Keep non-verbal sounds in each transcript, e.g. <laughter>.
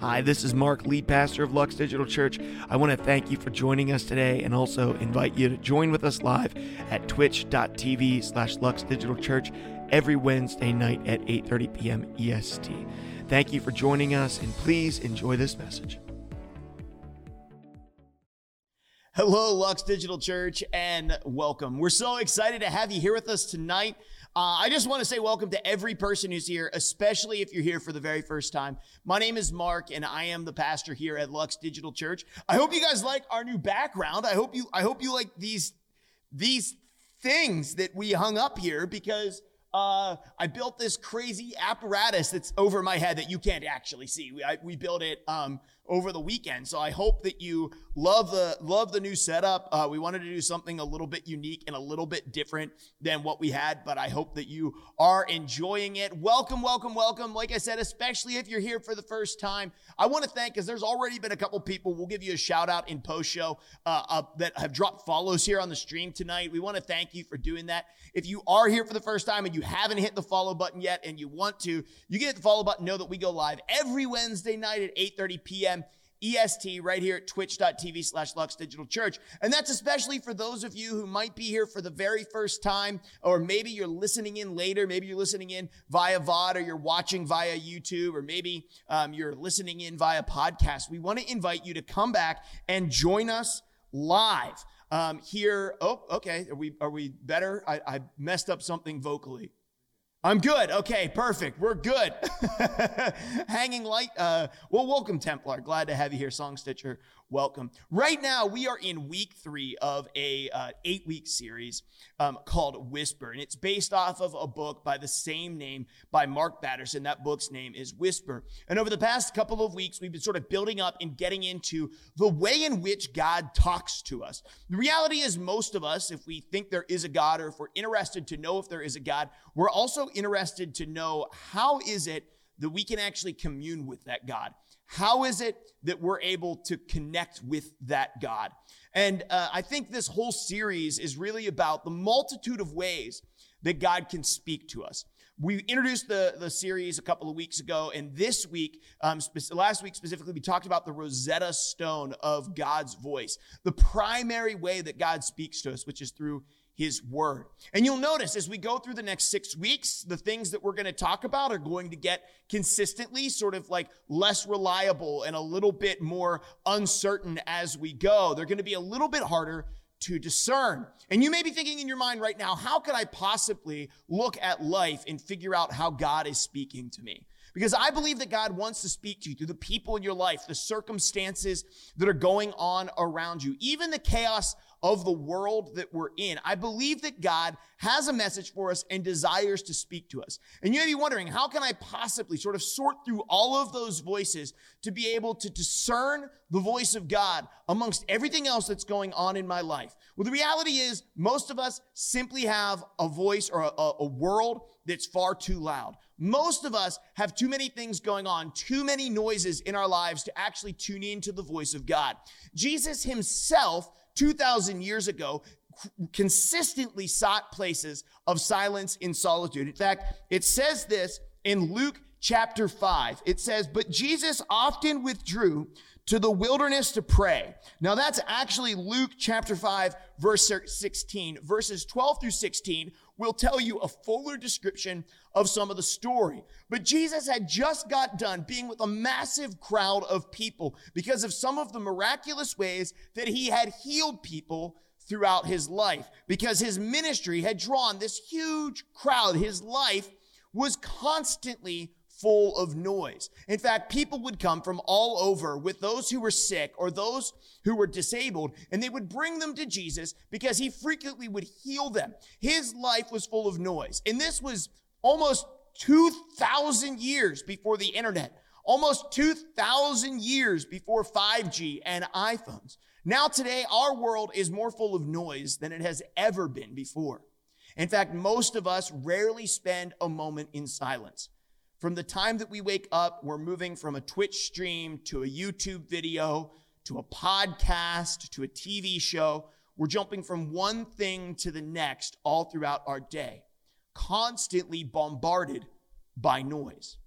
Hi, this is Mark, lead pastor of Lux Digital Church. I want to thank you for joining us today and also invite you to join with us live at twitch.tv slash Lux Digital Church every Wednesday night at 8.30 p.m. EST. Thank you for joining us and please enjoy this message. Hello, Lux Digital Church, and welcome. We're so excited to have you here with us tonight. Uh, I just want to say welcome to every person who's here, especially if you're here for the very first time. My name is Mark, and I am the pastor here at Lux Digital Church. I hope you guys like our new background. I hope you I hope you like these these things that we hung up here because uh, I built this crazy apparatus that's over my head that you can't actually see. We, I, we built it um, over the weekend. So I hope that you love the love the new setup. Uh, we wanted to do something a little bit unique and a little bit different than what we had, but I hope that you are enjoying it. Welcome, welcome, welcome. Like I said, especially if you're here for the first time, I want to thank because there's already been a couple people. We'll give you a shout out in post show uh, uh, that have dropped follows here on the stream tonight. We want to thank you for doing that. If you are here for the first time and you haven't hit the follow button yet and you want to, you get the follow button. Know that we go live every Wednesday night at 8:30 p.m. EST right here at twitch.tv slash Lux Digital Church. And that's especially for those of you who might be here for the very first time, or maybe you're listening in later. Maybe you're listening in via VOD or you're watching via YouTube, or maybe um, you're listening in via podcast. We want to invite you to come back and join us live um, here. Oh, okay. Are we, are we better? I, I messed up something vocally. I'm good. Okay, perfect. We're good. <laughs> Hanging light. Uh, well, welcome, Templar. Glad to have you here, Song Stitcher. Welcome. Right now, we are in week three of a uh, eight week series um, called Whisper, and it's based off of a book by the same name by Mark Batterson. That book's name is Whisper. And over the past couple of weeks, we've been sort of building up and getting into the way in which God talks to us. The reality is, most of us, if we think there is a God, or if we're interested to know if there is a God, we're also interested to know how is it that we can actually commune with that God. How is it that we're able to connect with that God? And uh, I think this whole series is really about the multitude of ways that God can speak to us. We introduced the, the series a couple of weeks ago, and this week, um, spe- last week specifically, we talked about the Rosetta Stone of God's voice, the primary way that God speaks to us, which is through his word. And you'll notice as we go through the next six weeks, the things that we're going to talk about are going to get consistently sort of like less reliable and a little bit more uncertain as we go. They're going to be a little bit harder to discern. And you may be thinking in your mind right now, how could I possibly look at life and figure out how God is speaking to me? Because I believe that God wants to speak to you through the people in your life, the circumstances that are going on around you, even the chaos of the world that we're in. I believe that God has a message for us and desires to speak to us. And you may be wondering, how can I possibly sort of sort through all of those voices to be able to discern the voice of God amongst everything else that's going on in my life? Well, the reality is most of us simply have a voice or a, a world that's far too loud. Most of us have too many things going on, too many noises in our lives to actually tune into the voice of God. Jesus himself 2,000 years ago consistently sought places of silence in solitude. In fact, it says this in Luke chapter 5. It says, But Jesus often withdrew to the wilderness to pray. Now that's actually Luke chapter 5, verse 16. Verses 12 through 16 will tell you a fuller description of some of the story. But Jesus had just got done being with a massive crowd of people because of some of the miraculous ways that he had healed people throughout his life. Because his ministry had drawn this huge crowd. His life was constantly full of noise. In fact, people would come from all over with those who were sick or those who were disabled, and they would bring them to Jesus because he frequently would heal them. His life was full of noise. And this was almost 2,000 years before the internet, almost 2,000 years before 5G and iPhones. Now, today, our world is more full of noise than it has ever been before. In fact, most of us rarely spend a moment in silence. From the time that we wake up, we're moving from a Twitch stream to a YouTube video to a podcast to a TV show. We're jumping from one thing to the next all throughout our day constantly bombarded by noise.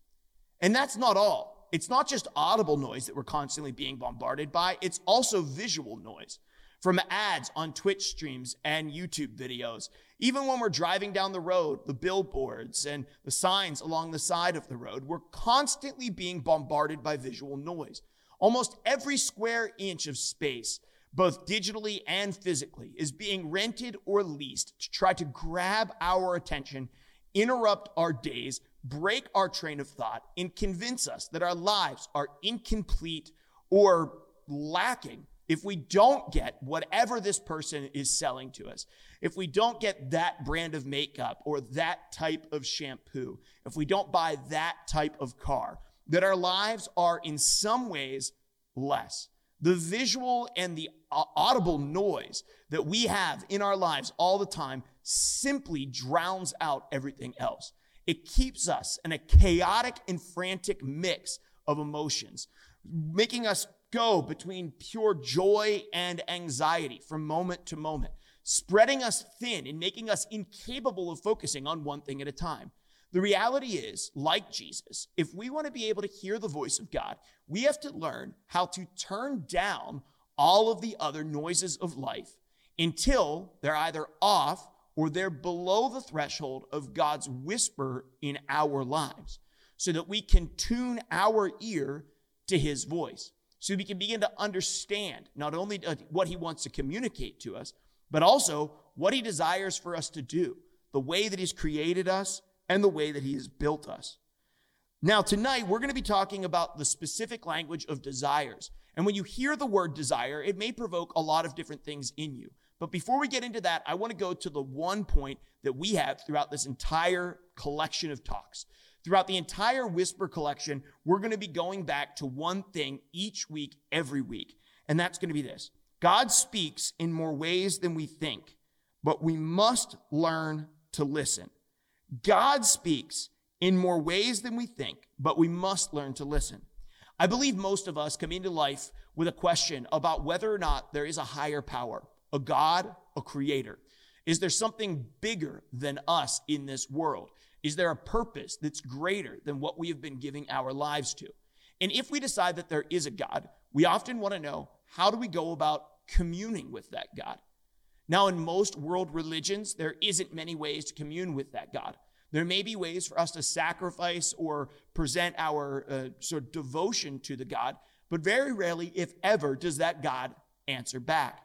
And that's not all. it's not just audible noise that we're constantly being bombarded by, it's also visual noise from ads on Twitch streams and YouTube videos. Even when we're driving down the road, the billboards and the signs along the side of the road, we're constantly being bombarded by visual noise. Almost every square inch of space, both digitally and physically, is being rented or leased to try to grab our attention, interrupt our days, break our train of thought, and convince us that our lives are incomplete or lacking if we don't get whatever this person is selling to us, if we don't get that brand of makeup or that type of shampoo, if we don't buy that type of car, that our lives are in some ways less. The visual and the audible noise that we have in our lives all the time simply drowns out everything else. It keeps us in a chaotic and frantic mix of emotions, making us go between pure joy and anxiety from moment to moment, spreading us thin and making us incapable of focusing on one thing at a time. The reality is, like Jesus, if we want to be able to hear the voice of God, we have to learn how to turn down all of the other noises of life until they're either off or they're below the threshold of God's whisper in our lives so that we can tune our ear to his voice so we can begin to understand not only uh, what he wants to communicate to us, but also what he desires for us to do, the way that he's created us and the way that he has built us. Now, tonight, we're going to be talking about the specific language of desires. And when you hear the word desire, it may provoke a lot of different things in you. But before we get into that, I want to go to the one point that we have throughout this entire collection of talks. Throughout the entire Whisper collection, we're going to be going back to one thing each week, every week. And that's going to be this God speaks in more ways than we think, but we must learn to listen. God speaks in more ways than we think, but we must learn to listen. I believe most of us come into life with a question about whether or not there is a higher power, a God, a creator. Is there something bigger than us in this world? Is there a purpose that's greater than what we have been giving our lives to? And if we decide that there is a God, we often want to know how do we go about communing with that God? Now, in most world religions, there isn't many ways to commune with that God. There may be ways for us to sacrifice or present our uh, sort of devotion to the God, but very rarely, if ever, does that God answer back.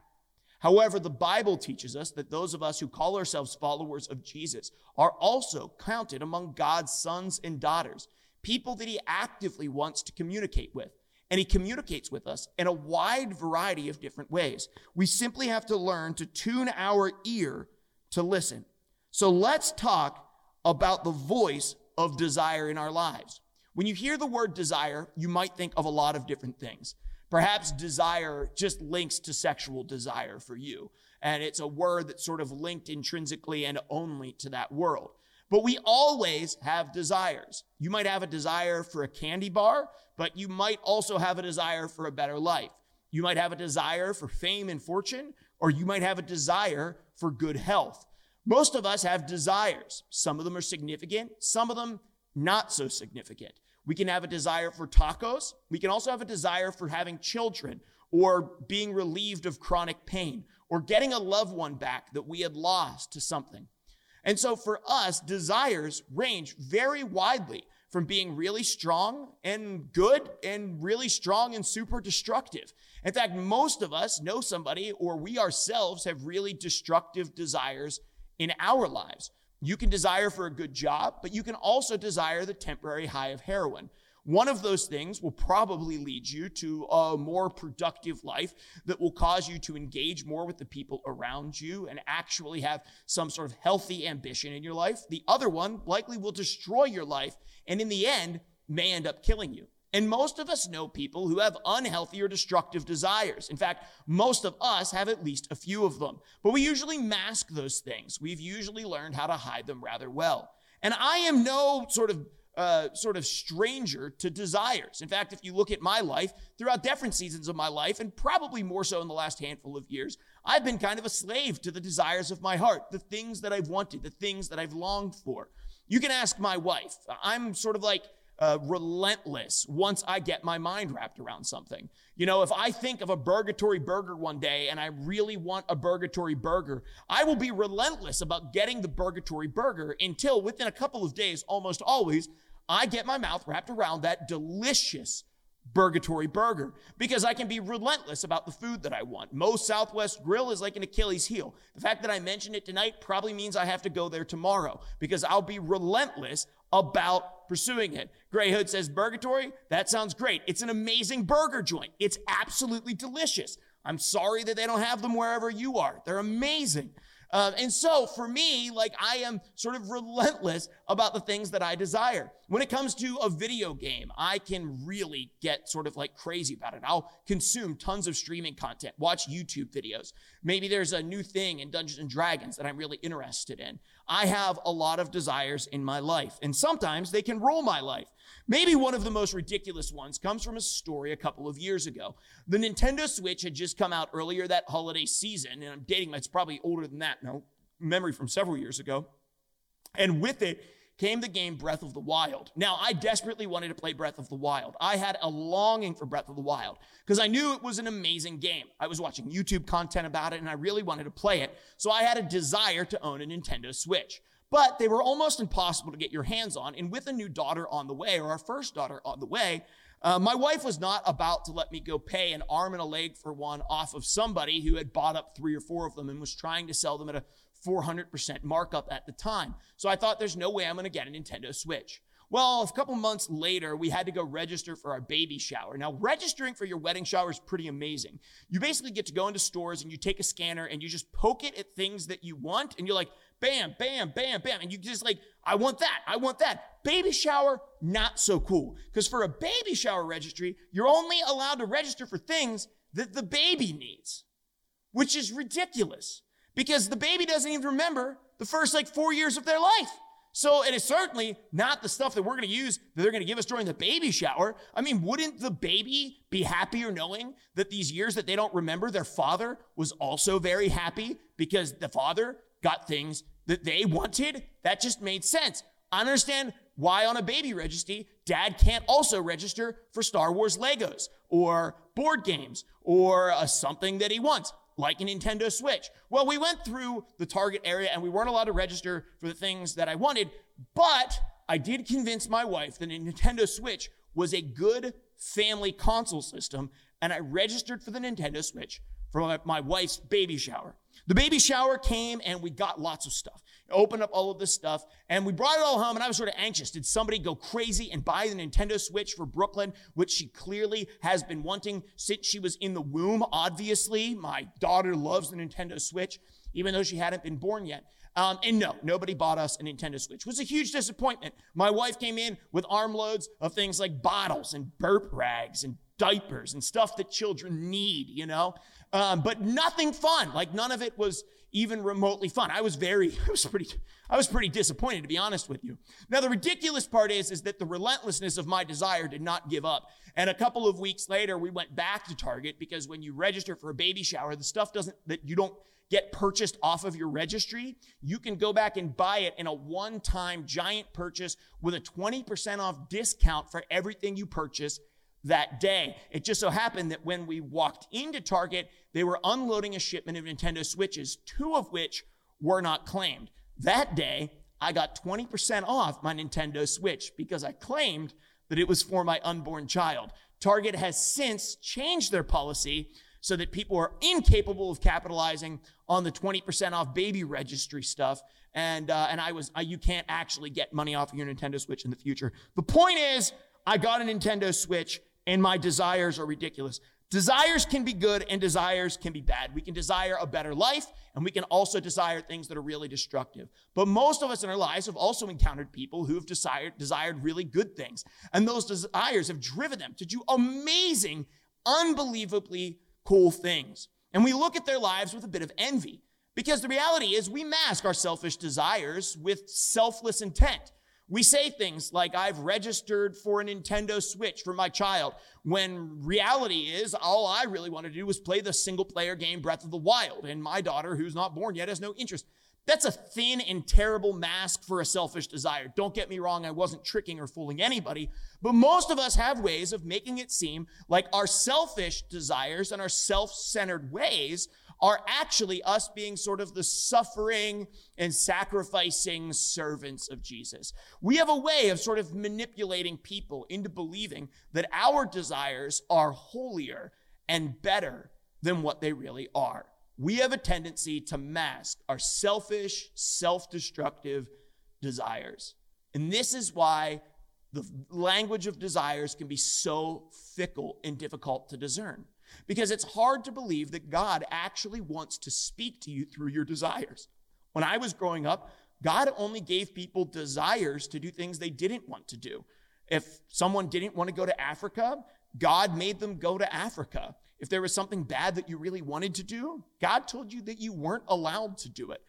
However, the Bible teaches us that those of us who call ourselves followers of Jesus are also counted among God's sons and daughters, people that he actively wants to communicate with. And he communicates with us in a wide variety of different ways. We simply have to learn to tune our ear to listen. So let's talk about the voice of desire in our lives. When you hear the word desire, you might think of a lot of different things. Perhaps desire just links to sexual desire for you. And it's a word that's sort of linked intrinsically and only to that world. But we always have desires. You might have a desire for a candy bar, but you might also have a desire for a better life. You might have a desire for fame and fortune, or you might have a desire for good health. Most of us have desires. Some of them are significant, some of them not so significant. We can have a desire for tacos. We can also have a desire for having children or being relieved of chronic pain or getting a loved one back that we had lost to something. And so for us, desires range very widely from being really strong and good and really strong and super destructive. In fact, most of us know somebody or we ourselves have really destructive desires in our lives. You can desire for a good job, but you can also desire the temporary high of heroin. One of those things will probably lead you to a more productive life that will cause you to engage more with the people around you and actually have some sort of healthy ambition in your life. The other one likely will destroy your life and in the end may end up killing you. And most of us know people who have unhealthy or destructive desires. In fact, most of us have at least a few of them. But we usually mask those things. We've usually learned how to hide them rather well. And I am no sort of uh, sort of stranger to desires. In fact, if you look at my life throughout different seasons of my life, and probably more so in the last handful of years, I've been kind of a slave to the desires of my heart, the things that I've wanted, the things that I've longed for. You can ask my wife. I'm sort of like uh, relentless once I get my mind wrapped around something. You know, if I think of a Burgatory burger one day and I really want a Burgatory burger, I will be relentless about getting the Burgatory burger until within a couple of days, almost always, I get my mouth wrapped around that delicious Burgatory burger because I can be relentless about the food that I want. Moe's Southwest Grill is like an Achilles heel. The fact that I mentioned it tonight probably means I have to go there tomorrow because I'll be relentless about pursuing it. Gray Hood says, Burgatory, that sounds great. It's an amazing burger joint. It's absolutely delicious. I'm sorry that they don't have them wherever you are. They're amazing. Um, and so for me, like I am sort of relentless about the things that I desire. When it comes to a video game, I can really get sort of like crazy about it. I'll consume tons of streaming content, watch YouTube videos. Maybe there's a new thing in Dungeons and Dragons that I'm really interested in. I have a lot of desires in my life, and sometimes they can rule my life. Maybe one of the most ridiculous ones comes from a story a couple of years ago. The Nintendo Switch had just come out earlier that holiday season, and I'm dating, it's probably older than that now, memory from several years ago. And with it, came the game Breath of the Wild. Now, I desperately wanted to play Breath of the Wild. I had a longing for Breath of the Wild because I knew it was an amazing game. I was watching YouTube content about it and I really wanted to play it. So I had a desire to own a Nintendo Switch. But they were almost impossible to get your hands on. And with a new daughter on the way, or our first daughter on the way, uh, my wife was not about to let me go pay an arm and a leg for one off of somebody who had bought up three or four of them and was trying to sell them at a 400% markup at the time. So I thought there's no way I'm going to get a Nintendo Switch. Well, a couple months later, we had to go register for our baby shower. Now, registering for your wedding shower is pretty amazing. You basically get to go into stores and you take a scanner and you just poke it at things that you want, and you're like, bam, bam, bam, bam. And you just like, I want that, I want that. Baby shower, not so cool. Because for a baby shower registry, you're only allowed to register for things that the baby needs, which is ridiculous because the baby doesn't even remember the first like four years of their life. So it is certainly not the stuff that we're going to use that they're going to give us during the baby shower. I mean, wouldn't the baby be happier knowing that these years that they don't remember, their father was also very happy because the father got things that they wanted? That just made sense. I understand why on a baby registry, dad can't also register for Star Wars Legos or board games or uh, something that he wants like a Nintendo Switch. Well, we went through the target area and we weren't allowed to register for the things that I wanted, but I did convince my wife that a Nintendo Switch was a good family console system, and I registered for the Nintendo Switch for my wife's baby shower. The baby shower came and we got lots of stuff. Opened up all of this stuff and we brought it all home and I was sort of anxious. Did somebody go crazy and buy the Nintendo Switch for Brooklyn, which she clearly has been wanting since she was in the womb? Obviously, my daughter loves the Nintendo Switch, even though she hadn't been born yet. Um, and no, nobody bought us a Nintendo Switch. It was a huge disappointment. My wife came in with armloads of things like bottles and burp rags and diapers and stuff that children need, you know? Um, but nothing fun. Like none of it was even remotely fun. I was very, <laughs> I was pretty, I was pretty disappointed to be honest with you. Now the ridiculous part is, is that the relentlessness of my desire did not give up. And a couple of weeks later, we went back to Target because when you register for a baby shower, the stuff doesn't, that you don't get purchased off of your registry, you can go back and buy it in a one time giant purchase with a 20% off discount for everything you purchase that day. It just so happened that when we walked into Target, they were unloading a shipment of Nintendo Switches, two of which were not claimed. That day, I got 20% off my Nintendo Switch because I claimed that it was for my unborn child. Target has since changed their policy so that people are incapable of capitalizing on the 20% off baby registry stuff. And, uh, and I was, uh, you can't actually get money off of your Nintendo Switch in the future. The point is, I got a Nintendo Switch and my desires are ridiculous. Desires can be good and desires can be bad. We can desire a better life and we can also desire things that are really destructive. But most of us in our lives have also encountered people who have desired, desired really good things. And those desires have driven them to do amazing, unbelievably cool things. And we look at their lives with a bit of envy because the reality is we mask our selfish desires with selfless intent. We say things like, I've registered for a Nintendo Switch for my child, when reality is all I really want to do is play the single player game Breath of the Wild. And my daughter, who's not born yet, has no interest. That's a thin and terrible mask for a selfish desire. Don't get me wrong, I wasn't tricking or fooling anybody, but most of us have ways of making it seem like our selfish desires and our self centered ways are actually us being sort of the suffering and sacrificing servants of Jesus. We have a way of sort of manipulating people into believing that our desires are holier and better than what they really are. We have a tendency to mask our selfish, self destructive desires. And this is why the language of desires can be so fickle and difficult to discern because it's hard to believe that God actually wants to speak to you through your desires. When I was growing up, God only gave people desires to do things they didn't want to do. If someone didn't want to go to Africa, God made them go to Africa. If there was something bad that you really wanted to do, God told you that you weren't allowed to do it.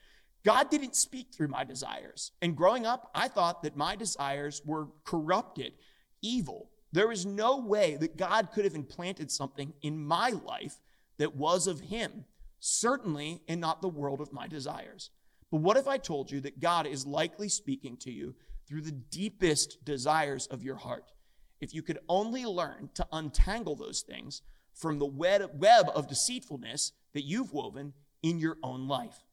God didn't speak through my desires. And growing up, I thought that my desires were corrupted, evil. There was no way that God could have implanted something in my life that was of Him, certainly and not the world of my desires. But what if I told you that God is likely speaking to you through the deepest desires of your heart? If you could only learn to untangle those things from the web of deceitfulness that you've woven in your own life.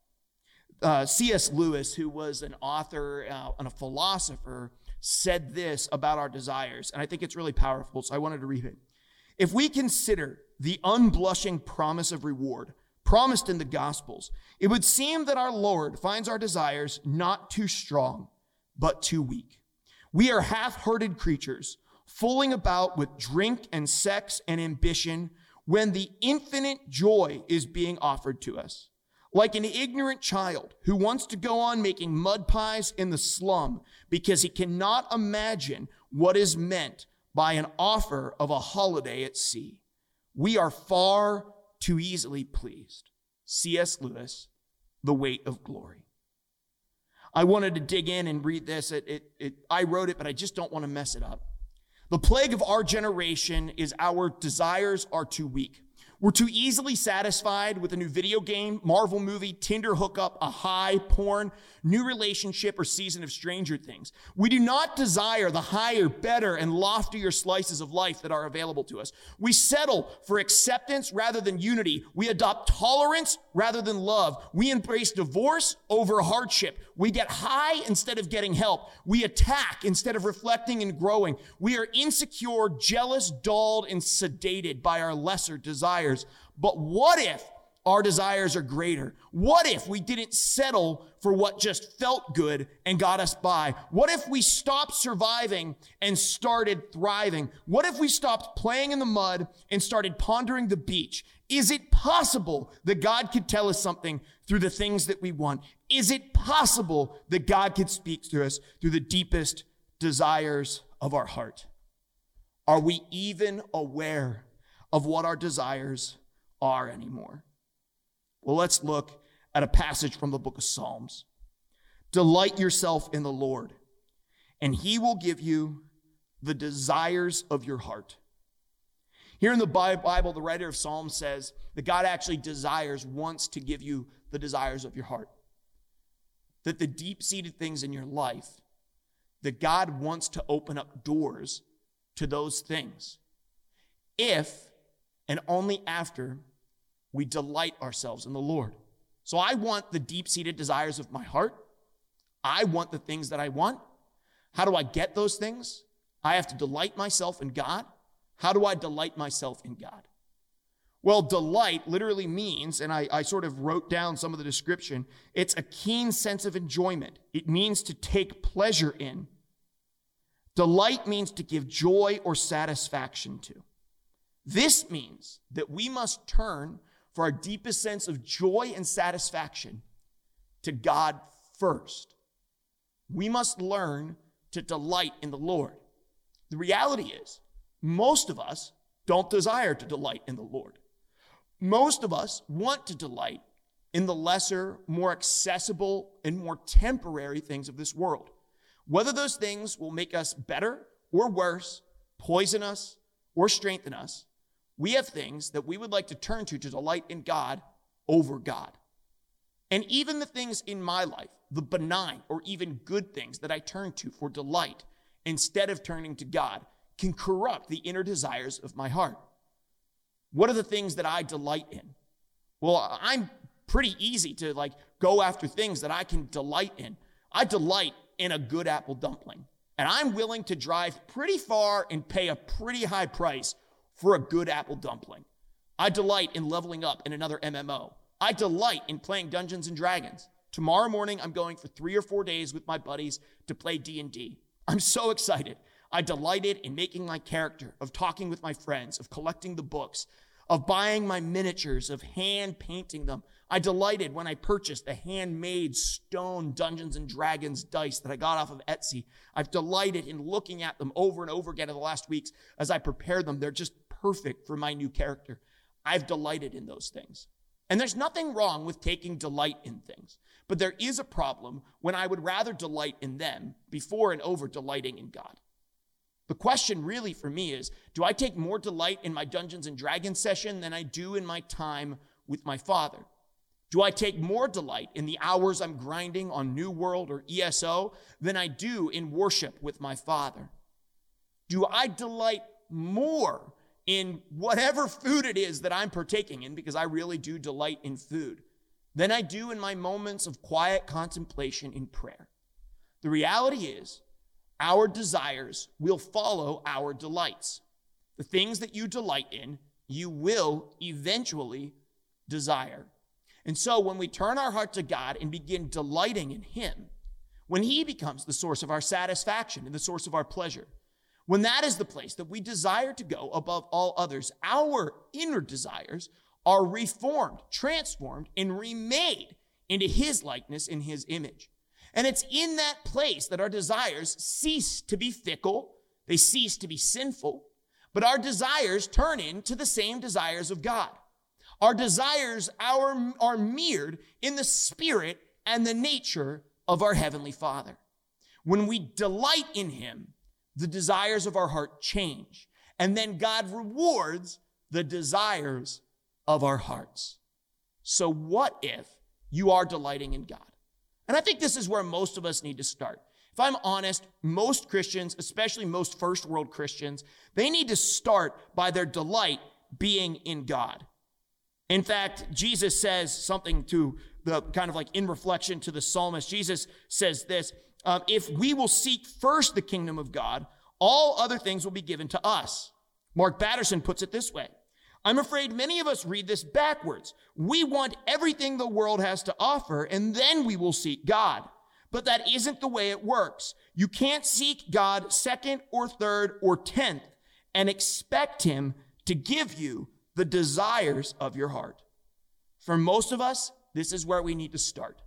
Uh, C.S. Lewis, who was an author uh, and a philosopher, said this about our desires, and I think it's really powerful, so I wanted to read it. If we consider the unblushing promise of reward promised in the Gospels, it would seem that our Lord finds our desires not too strong, but too weak. We are half hearted creatures, fooling about with drink and sex and ambition when the infinite joy is being offered to us like an ignorant child who wants to go on making mud pies in the slum because he cannot imagine what is meant by an offer of a holiday at sea. We are far too easily pleased. C.S. Lewis, The Weight of Glory. I wanted to dig in and read this. It, it, it, I wrote it, but I just don't want to mess it up. The plague of our generation is our desires are too weak. We're too easily satisfied with a new video game, Marvel movie, Tinder hookup, a high, porn, new relationship, or season of Stranger Things. We do not desire the higher, better, and loftier slices of life that are available to us. We settle for acceptance rather than unity. We adopt tolerance rather than love. We embrace divorce over hardship. We get high instead of getting help. We attack instead of reflecting and growing. We are insecure, jealous, dulled, and sedated by our lesser desires. But what if our desires are greater? What if we didn't settle for what just felt good and got us by? What if we stopped surviving and started thriving? What if we stopped playing in the mud and started pondering the beach? Is it possible that God could tell us something through the things that we want? Is it possible that God could speak through us through the deepest desires of our heart? Are we even aware of what our desires are anymore? Well, let's look at a passage from the book of Psalms. Delight yourself in the Lord, and he will give you the desires of your heart. Here in the Bible, the writer of Psalms says that God actually desires, wants to give you the desires of your heart. That the deep seated things in your life, that God wants to open up doors to those things. If and only after we delight ourselves in the Lord. So I want the deep seated desires of my heart. I want the things that I want. How do I get those things? I have to delight myself in God. How do I delight myself in God? Well, delight literally means, and I, I, sort of wrote down some of the description, it's a keen sense of enjoyment. It means to take pleasure in. Delight means to give joy or satisfaction to. This means that we must turn for our deepest sense of joy and satisfaction to God first. We must learn to delight in the Lord. The reality is, most of us don't desire to delight in the Lord. Most of us want to delight in the lesser, more accessible, and more temporary things of this world. Whether those things will make us better or worse, poison us or strengthen us, we have things that we would like to turn to to delight in God over God. And even the things in my life, the benign or even good things that I turn to for delight instead of turning to God, can corrupt the inner desires of my heart. What are the things that I delight in? Well, I'm pretty easy to like go after things that I can delight in. I delight in a good apple dumpling. And I'm willing to drive pretty far and pay a pretty high price for a good apple dumpling. I delight in leveling up in another MMO. I delight in playing Dungeons and Dragons. Tomorrow morning I'm going for 3 or 4 days with my buddies to play D&D. I'm so excited. I delighted in making my character, of talking with my friends, of collecting the books, of buying my miniatures, of hand painting them, I delighted when I purchased the handmade stone Dungeons and Dragons dice that I got off of Etsy. I've delighted in looking at them over and over again in the last weeks as I prepare them. They're just perfect for my new character. I've delighted in those things. And there's nothing wrong with taking delight in things, but there is a problem when I would rather delight in them before and over delighting in God. The question really for me is do I take more delight in my Dungeons and Dragons session than I do in my time with my Father? Do I take more delight in the hours I'm grinding on New World or ESO than I do in worship with my Father? Do I delight more in whatever food it is that I'm partaking in, because I really do delight in food, than I do in my moments of quiet contemplation in prayer? The reality is, our desires will follow our delights. The things that you delight in, you will eventually desire. And so when we turn our heart to God and begin delighting in Him, when He becomes the source of our satisfaction and the source of our pleasure, when that is the place that we desire to go above all others, our inner desires are reformed, transformed, and remade into His likeness in His image. And it's in that place that our desires cease to be fickle, they cease to be sinful, but our desires turn into the same desires of God. Our desires are, are mirrored in the spirit and the nature of our Heavenly Father. When we delight in Him, the desires of our heart change. And then God rewards the desires of our hearts. So, what if you are delighting in God? And I think this is where most of us need to start. If I'm honest, most Christians, especially most first world Christians, they need to start by their delight being in God. In fact, Jesus says something to the kind of like in reflection to the psalmist. Jesus says this um, If we will seek first the kingdom of God, all other things will be given to us. Mark Batterson puts it this way I'm afraid many of us read this backwards. We want everything the world has to offer, and then we will seek God. But that isn't the way it works. You can't seek God second or third or tenth and expect Him to give you the desires of your heart. For most of us, this is where we need to start.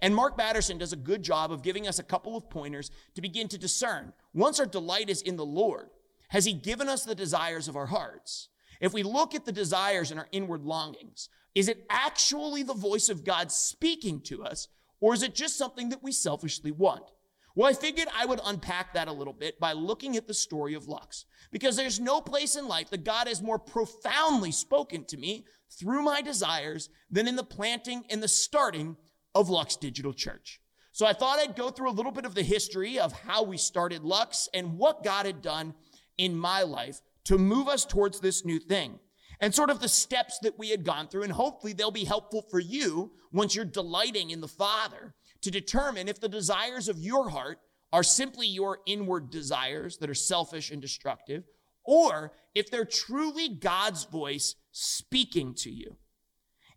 And Mark Batterson does a good job of giving us a couple of pointers to begin to discern. Once our delight is in the Lord, has He given us the desires of our hearts? If we look at the desires and our inward longings, is it actually the voice of God speaking to us, or is it just something that we selfishly want? Well, I figured I would unpack that a little bit by looking at the story of Lux, because there's no place in life that God has more profoundly spoken to me through my desires than in the planting and the starting of Lux Digital Church. So I thought I'd go through a little bit of the history of how we started Lux and what God had done in my life to move us towards this new thing and sort of the steps that we had gone through. And hopefully they'll be helpful for you once you're delighting in the Father to determine if the desires of your heart are simply your inward desires that are selfish and destructive, or if they're truly God's voice speaking to you.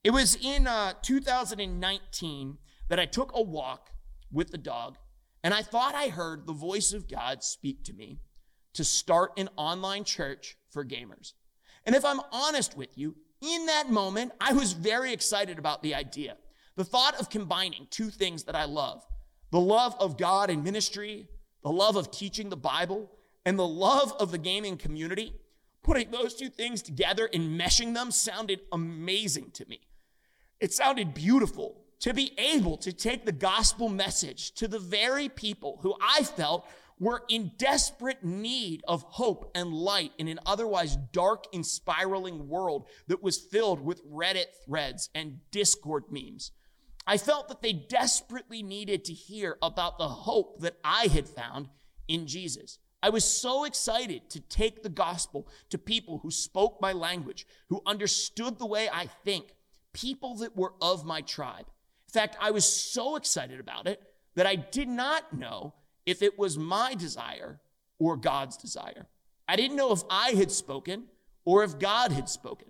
It was in uh, 2019 that I took a walk with the dog, and I thought I heard the voice of God speak to me to start an online church for gamers. And if I'm honest with you, in that moment, I was very excited about the idea. The thought of combining two things that I love the love of God and ministry, the love of teaching the Bible, and the love of the gaming community, putting those two things together and meshing them sounded amazing to me. It sounded beautiful to be able to take the gospel message to the very people who I felt were in desperate need of hope and light in an otherwise dark and spiraling world that was filled with Reddit threads and Discord memes. I felt that they desperately needed to hear about the hope that I had found in Jesus. I was so excited to take the gospel to people who spoke my language, who understood the way I think, people that were of my tribe. In fact, I was so excited about it that I did not know if it was my desire or God's desire. I didn't know if I had spoken or if God had spoken.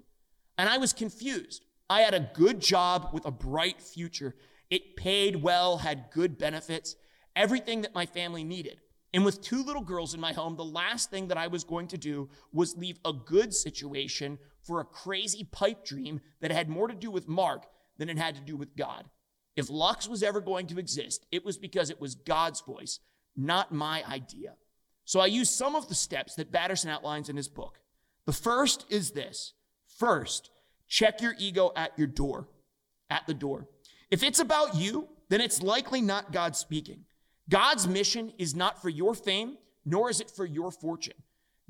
And I was confused. I had a good job with a bright future. It paid well, had good benefits, everything that my family needed. And with two little girls in my home, the last thing that I was going to do was leave a good situation for a crazy pipe dream that had more to do with Mark than it had to do with God. If Lux was ever going to exist, it was because it was God's voice, not my idea. So I used some of the steps that Batterson outlines in his book. The first is this first, check your ego at your door, at the door. If it's about you, then it's likely not God speaking. God's mission is not for your fame, nor is it for your fortune.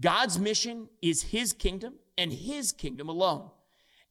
God's mission is his kingdom and his kingdom alone.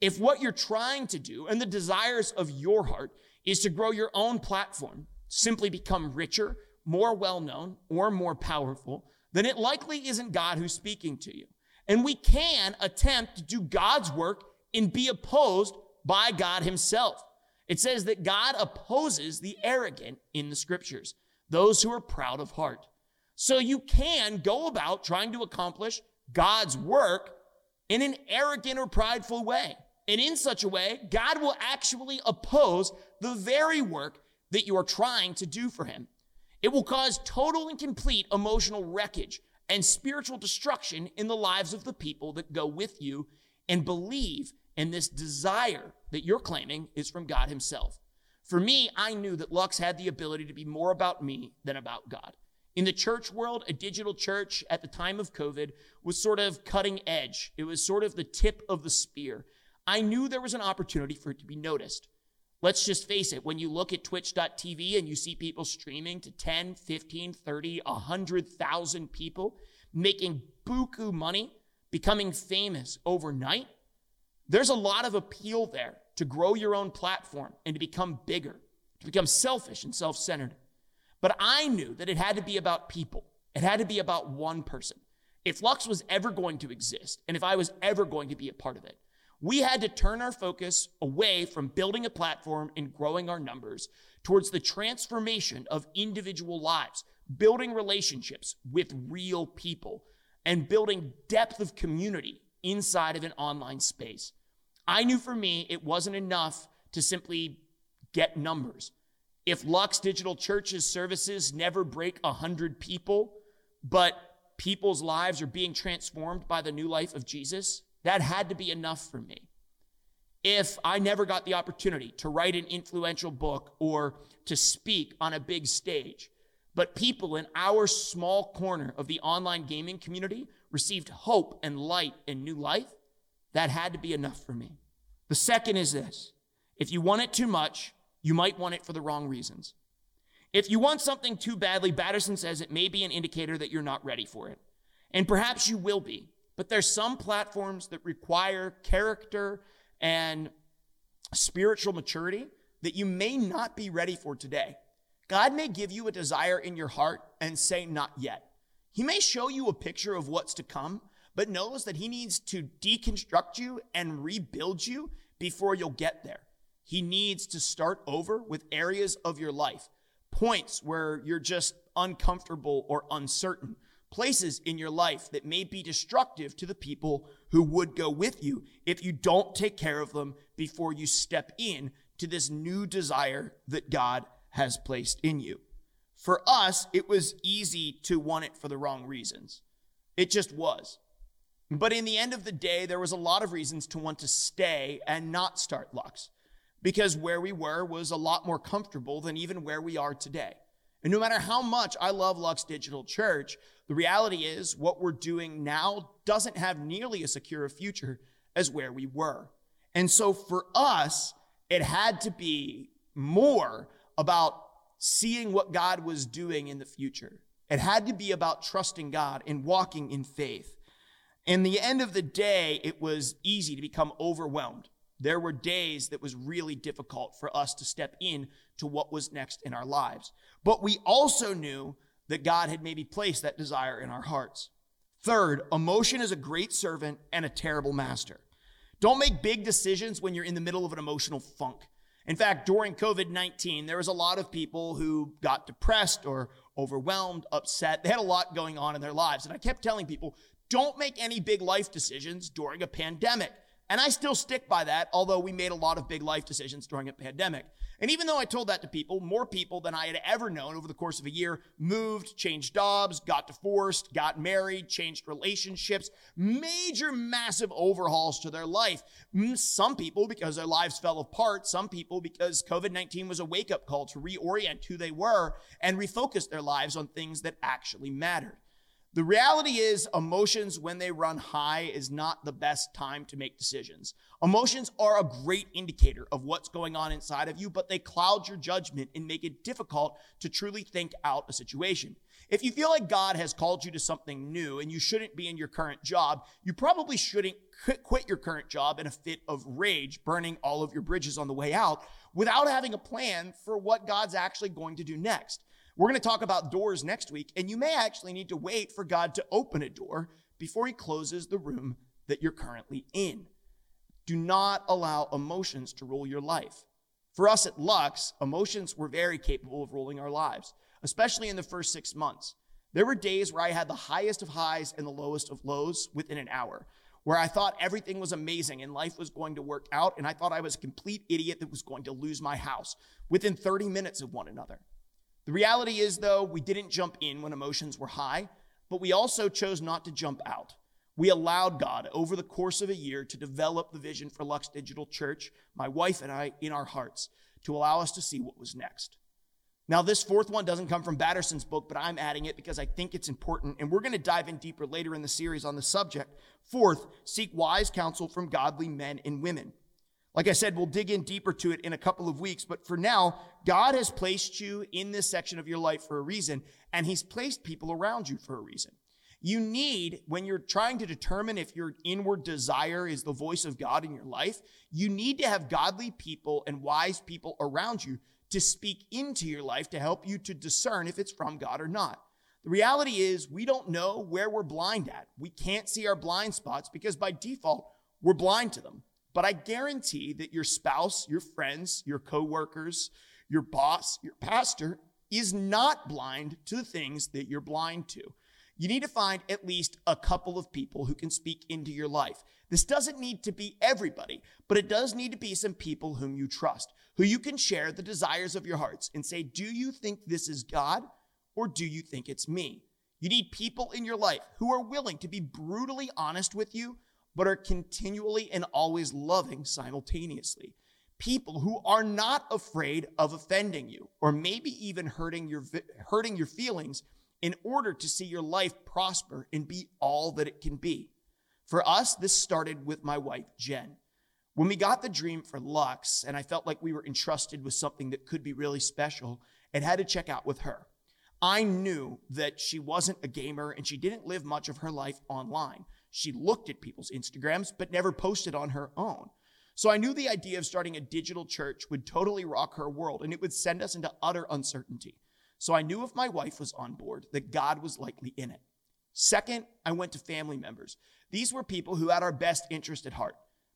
If what you're trying to do and the desires of your heart is to grow your own platform, simply become richer, more well known, or more powerful, then it likely isn't God who's speaking to you. And we can attempt to do God's work and be opposed by God himself. It says that God opposes the arrogant in the scriptures those who are proud of heart. So you can go about trying to accomplish God's work in an arrogant or prideful way. And in such a way, God will actually oppose the very work that you are trying to do for Him. It will cause total and complete emotional wreckage and spiritual destruction in the lives of the people that go with you and believe in this desire that you're claiming is from God Himself. For me, I knew that Lux had the ability to be more about me than about God. In the church world, a digital church at the time of COVID was sort of cutting edge. It was sort of the tip of the spear. I knew there was an opportunity for it to be noticed. Let's just face it, when you look at twitch.tv and you see people streaming to 10, 15, 30, 100,000 people making buku money, becoming famous overnight, there's a lot of appeal there to grow your own platform and to become bigger, to become selfish and self centered. But I knew that it had to be about people, it had to be about one person. If Lux was ever going to exist, and if I was ever going to be a part of it, we had to turn our focus away from building a platform and growing our numbers towards the transformation of individual lives, building relationships with real people, and building depth of community inside of an online space. I knew for me, it wasn't enough to simply get numbers. If Lux Digital Church's services never break 100 people, but people's lives are being transformed by the new life of Jesus, that had to be enough for me. If I never got the opportunity to write an influential book or to speak on a big stage, but people in our small corner of the online gaming community received hope and light and new life, that had to be enough for me. The second is this if you want it too much, you might want it for the wrong reasons. If you want something too badly, Batterson says it may be an indicator that you're not ready for it. And perhaps you will be, but there's some platforms that require character and spiritual maturity that you may not be ready for today. God may give you a desire in your heart and say, not yet. He may show you a picture of what's to come, but knows that he needs to deconstruct you and rebuild you before you'll get there. He needs to start over with areas of your life, points where you're just uncomfortable or uncertain, places in your life that may be destructive to the people who would go with you if you don't take care of them before you step in to this new desire that God has placed in you. For us, it was easy to want it for the wrong reasons. It just was. But in the end of the day, there was a lot of reasons to want to stay and not start Lux because where we were was a lot more comfortable than even where we are today. And no matter how much I love Lux Digital Church, the reality is what we're doing now doesn't have nearly as secure a future as where we were. And so for us, it had to be more about seeing what God was doing in the future. It had to be about trusting God and walking in faith. In the end of the day, it was easy to become overwhelmed. There were days that was really difficult for us to step in to what was next in our lives. But we also knew that God had maybe placed that desire in our hearts. Third, emotion is a great servant and a terrible master. Don't make big decisions when you're in the middle of an emotional funk. In fact, during COVID 19, there was a lot of people who got depressed or overwhelmed, upset. They had a lot going on in their lives. And I kept telling people, don't make any big life decisions during a pandemic. And I still stick by that, although we made a lot of big life decisions during a pandemic. And even though I told that to people, more people than I had ever known over the course of a year moved, changed jobs, got divorced, got married, changed relationships, major, massive overhauls to their life. Mm, some people because their lives fell apart, some people because COVID 19 was a wake up call to reorient who they were and refocus their lives on things that actually mattered. The reality is, emotions, when they run high, is not the best time to make decisions. Emotions are a great indicator of what's going on inside of you, but they cloud your judgment and make it difficult to truly think out a situation. If you feel like God has called you to something new and you shouldn't be in your current job, you probably shouldn't quit your current job in a fit of rage, burning all of your bridges on the way out without having a plan for what God's actually going to do next. We're going to talk about doors next week, and you may actually need to wait for God to open a door before He closes the room that you're currently in. Do not allow emotions to rule your life. For us at Lux, emotions were very capable of ruling our lives, especially in the first six months. There were days where I had the highest of highs and the lowest of lows within an hour, where I thought everything was amazing and life was going to work out, and I thought I was a complete idiot that was going to lose my house within 30 minutes of one another. The reality is, though, we didn't jump in when emotions were high, but we also chose not to jump out. We allowed God over the course of a year to develop the vision for Lux Digital Church, my wife and I, in our hearts, to allow us to see what was next. Now, this fourth one doesn't come from Batterson's book, but I'm adding it because I think it's important, and we're going to dive in deeper later in the series on the subject. Fourth, seek wise counsel from godly men and women. Like I said, we'll dig in deeper to it in a couple of weeks. But for now, God has placed you in this section of your life for a reason, and He's placed people around you for a reason. You need, when you're trying to determine if your inward desire is the voice of God in your life, you need to have godly people and wise people around you to speak into your life to help you to discern if it's from God or not. The reality is, we don't know where we're blind at. We can't see our blind spots because by default, we're blind to them. But I guarantee that your spouse, your friends, your coworkers, your boss, your pastor is not blind to the things that you're blind to. You need to find at least a couple of people who can speak into your life. This doesn't need to be everybody, but it does need to be some people whom you trust, who you can share the desires of your hearts and say, Do you think this is God or do you think it's me? You need people in your life who are willing to be brutally honest with you but are continually and always loving simultaneously. People who are not afraid of offending you or maybe even hurting your, hurting your feelings in order to see your life prosper and be all that it can be. For us, this started with my wife, Jen. When we got the dream for Lux, and I felt like we were entrusted with something that could be really special, and had to check out with her. I knew that she wasn't a gamer and she didn't live much of her life online. She looked at people's Instagrams, but never posted on her own. So I knew the idea of starting a digital church would totally rock her world and it would send us into utter uncertainty. So I knew if my wife was on board, that God was likely in it. Second, I went to family members. These were people who had our best interest at heart.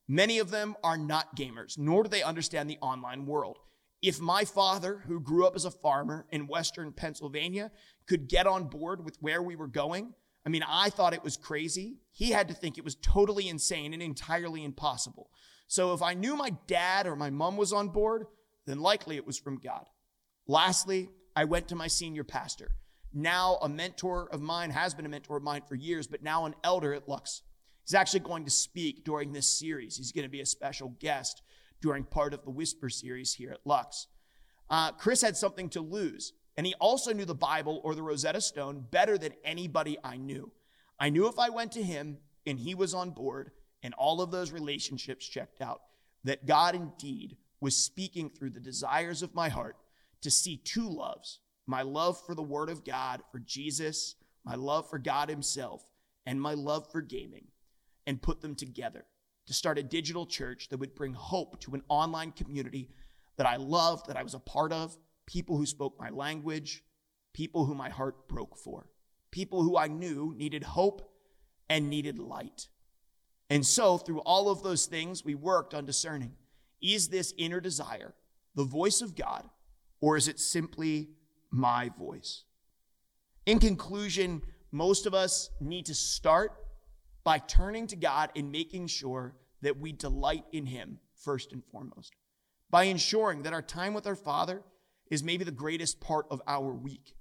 Many of them are not gamers, nor do they understand the online world. If my father, who grew up as a farmer in Western Pennsylvania, could get on board with where we were going, I mean, I thought it was crazy. He had to think it was totally insane and entirely impossible. So if I knew my dad or my mom was on board, then likely it was from God. Lastly, I went to my senior pastor. Now a mentor of mine, has been a mentor of mine for years, but now an elder at Lux. He's actually going to speak during this series. He's going to be a special guest during part of the Whisper series here at Lux. Uh, Chris had something to lose. And he also knew the Bible or the Rosetta Stone better than anybody I knew. I knew if I went to him and he was on board and all of those relationships checked out, that God indeed was speaking through the desires of my heart to see two loves my love for the Word of God, for Jesus, my love for God Himself, and my love for gaming, and put them together. to start a digital church that would bring hope to an online community that I loved, that I was a part of, people who spoke my language, people who my heart broke for, people who I knew needed hope and needed light. And so, through all of those things, we worked on discerning is this inner desire the voice of God, or is it simply my voice? In conclusion, most of us need to start by turning to God and making sure that we delight in Him first and foremost, by ensuring that our time with our Father is maybe the greatest part of our week,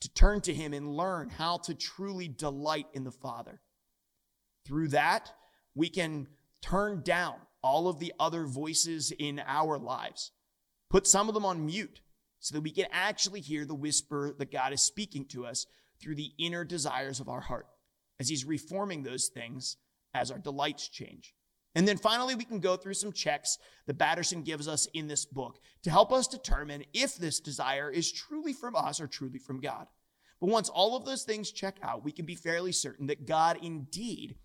to turn to Him and learn how to truly delight in the Father. Through that, we can turn down all of the other voices in our lives, put some of them on mute so that we can actually hear the whisper that God is speaking to us through the inner desires of our heart as He's reforming those things as our delights change. And then finally, we can go through some checks that Batterson gives us in this book to help us determine if this desire is truly from us or truly from God. But once all of those things check out, we can be fairly certain that God indeed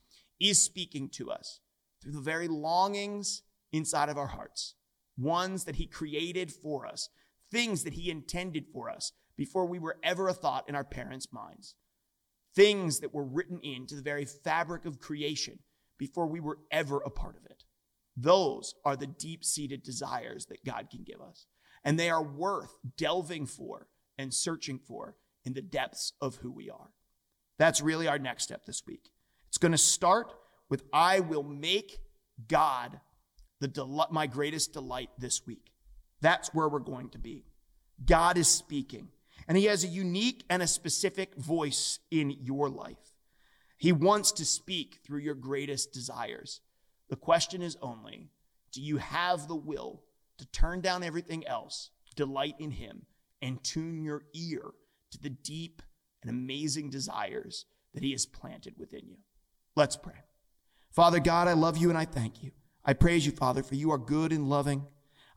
is speaking to us through the very longings inside of our hearts, ones that He created for us, things that He intended for us before we were ever a thought in our parents' minds, things that were written into the very fabric of creation before we were ever a part of it. Those are the deep seated desires that God can give us. And they are worth delving for and searching for in the depths of who we are. That's really our next step this week. It's going to start with I will make God the del- my greatest delight this week. That's where we're going to be. God is speaking, and He has a unique and a specific voice in your life. He wants to speak through your greatest desires. The question is only do you have the will to turn down everything else, delight in Him, and tune your ear to the deep and amazing desires that He has planted within you? Let's pray. Father God, I love you and I thank you. I praise you, Father, for you are good and loving.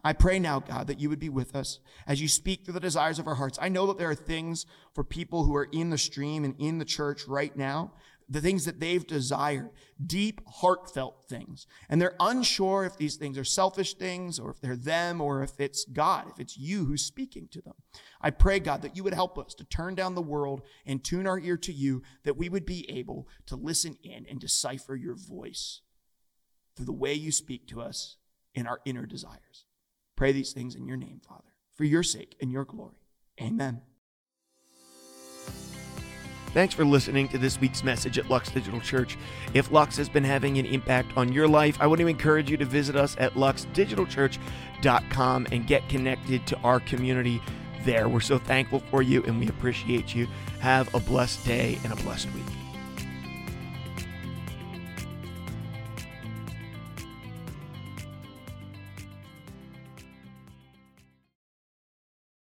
I pray now, God, that you would be with us as you speak through the desires of our hearts. I know that there are things for people who are in the stream and in the church right now the things that they've desired, deep, heartfelt things. And they're unsure if these things are selfish things or if they're them or if it's God, if it's you who's speaking to them. I pray, God, that you would help us to turn down the world and tune our ear to you, that we would be able to listen in and decipher your voice through the way you speak to us in our inner desires. Pray these things in your name, Father, for your sake and your glory. Amen. Thanks for listening to this week's message at Lux Digital Church. If Lux has been having an impact on your life, I want to encourage you to visit us at luxdigitalchurch.com and get connected to our community there. We're so thankful for you and we appreciate you. Have a blessed day and a blessed week.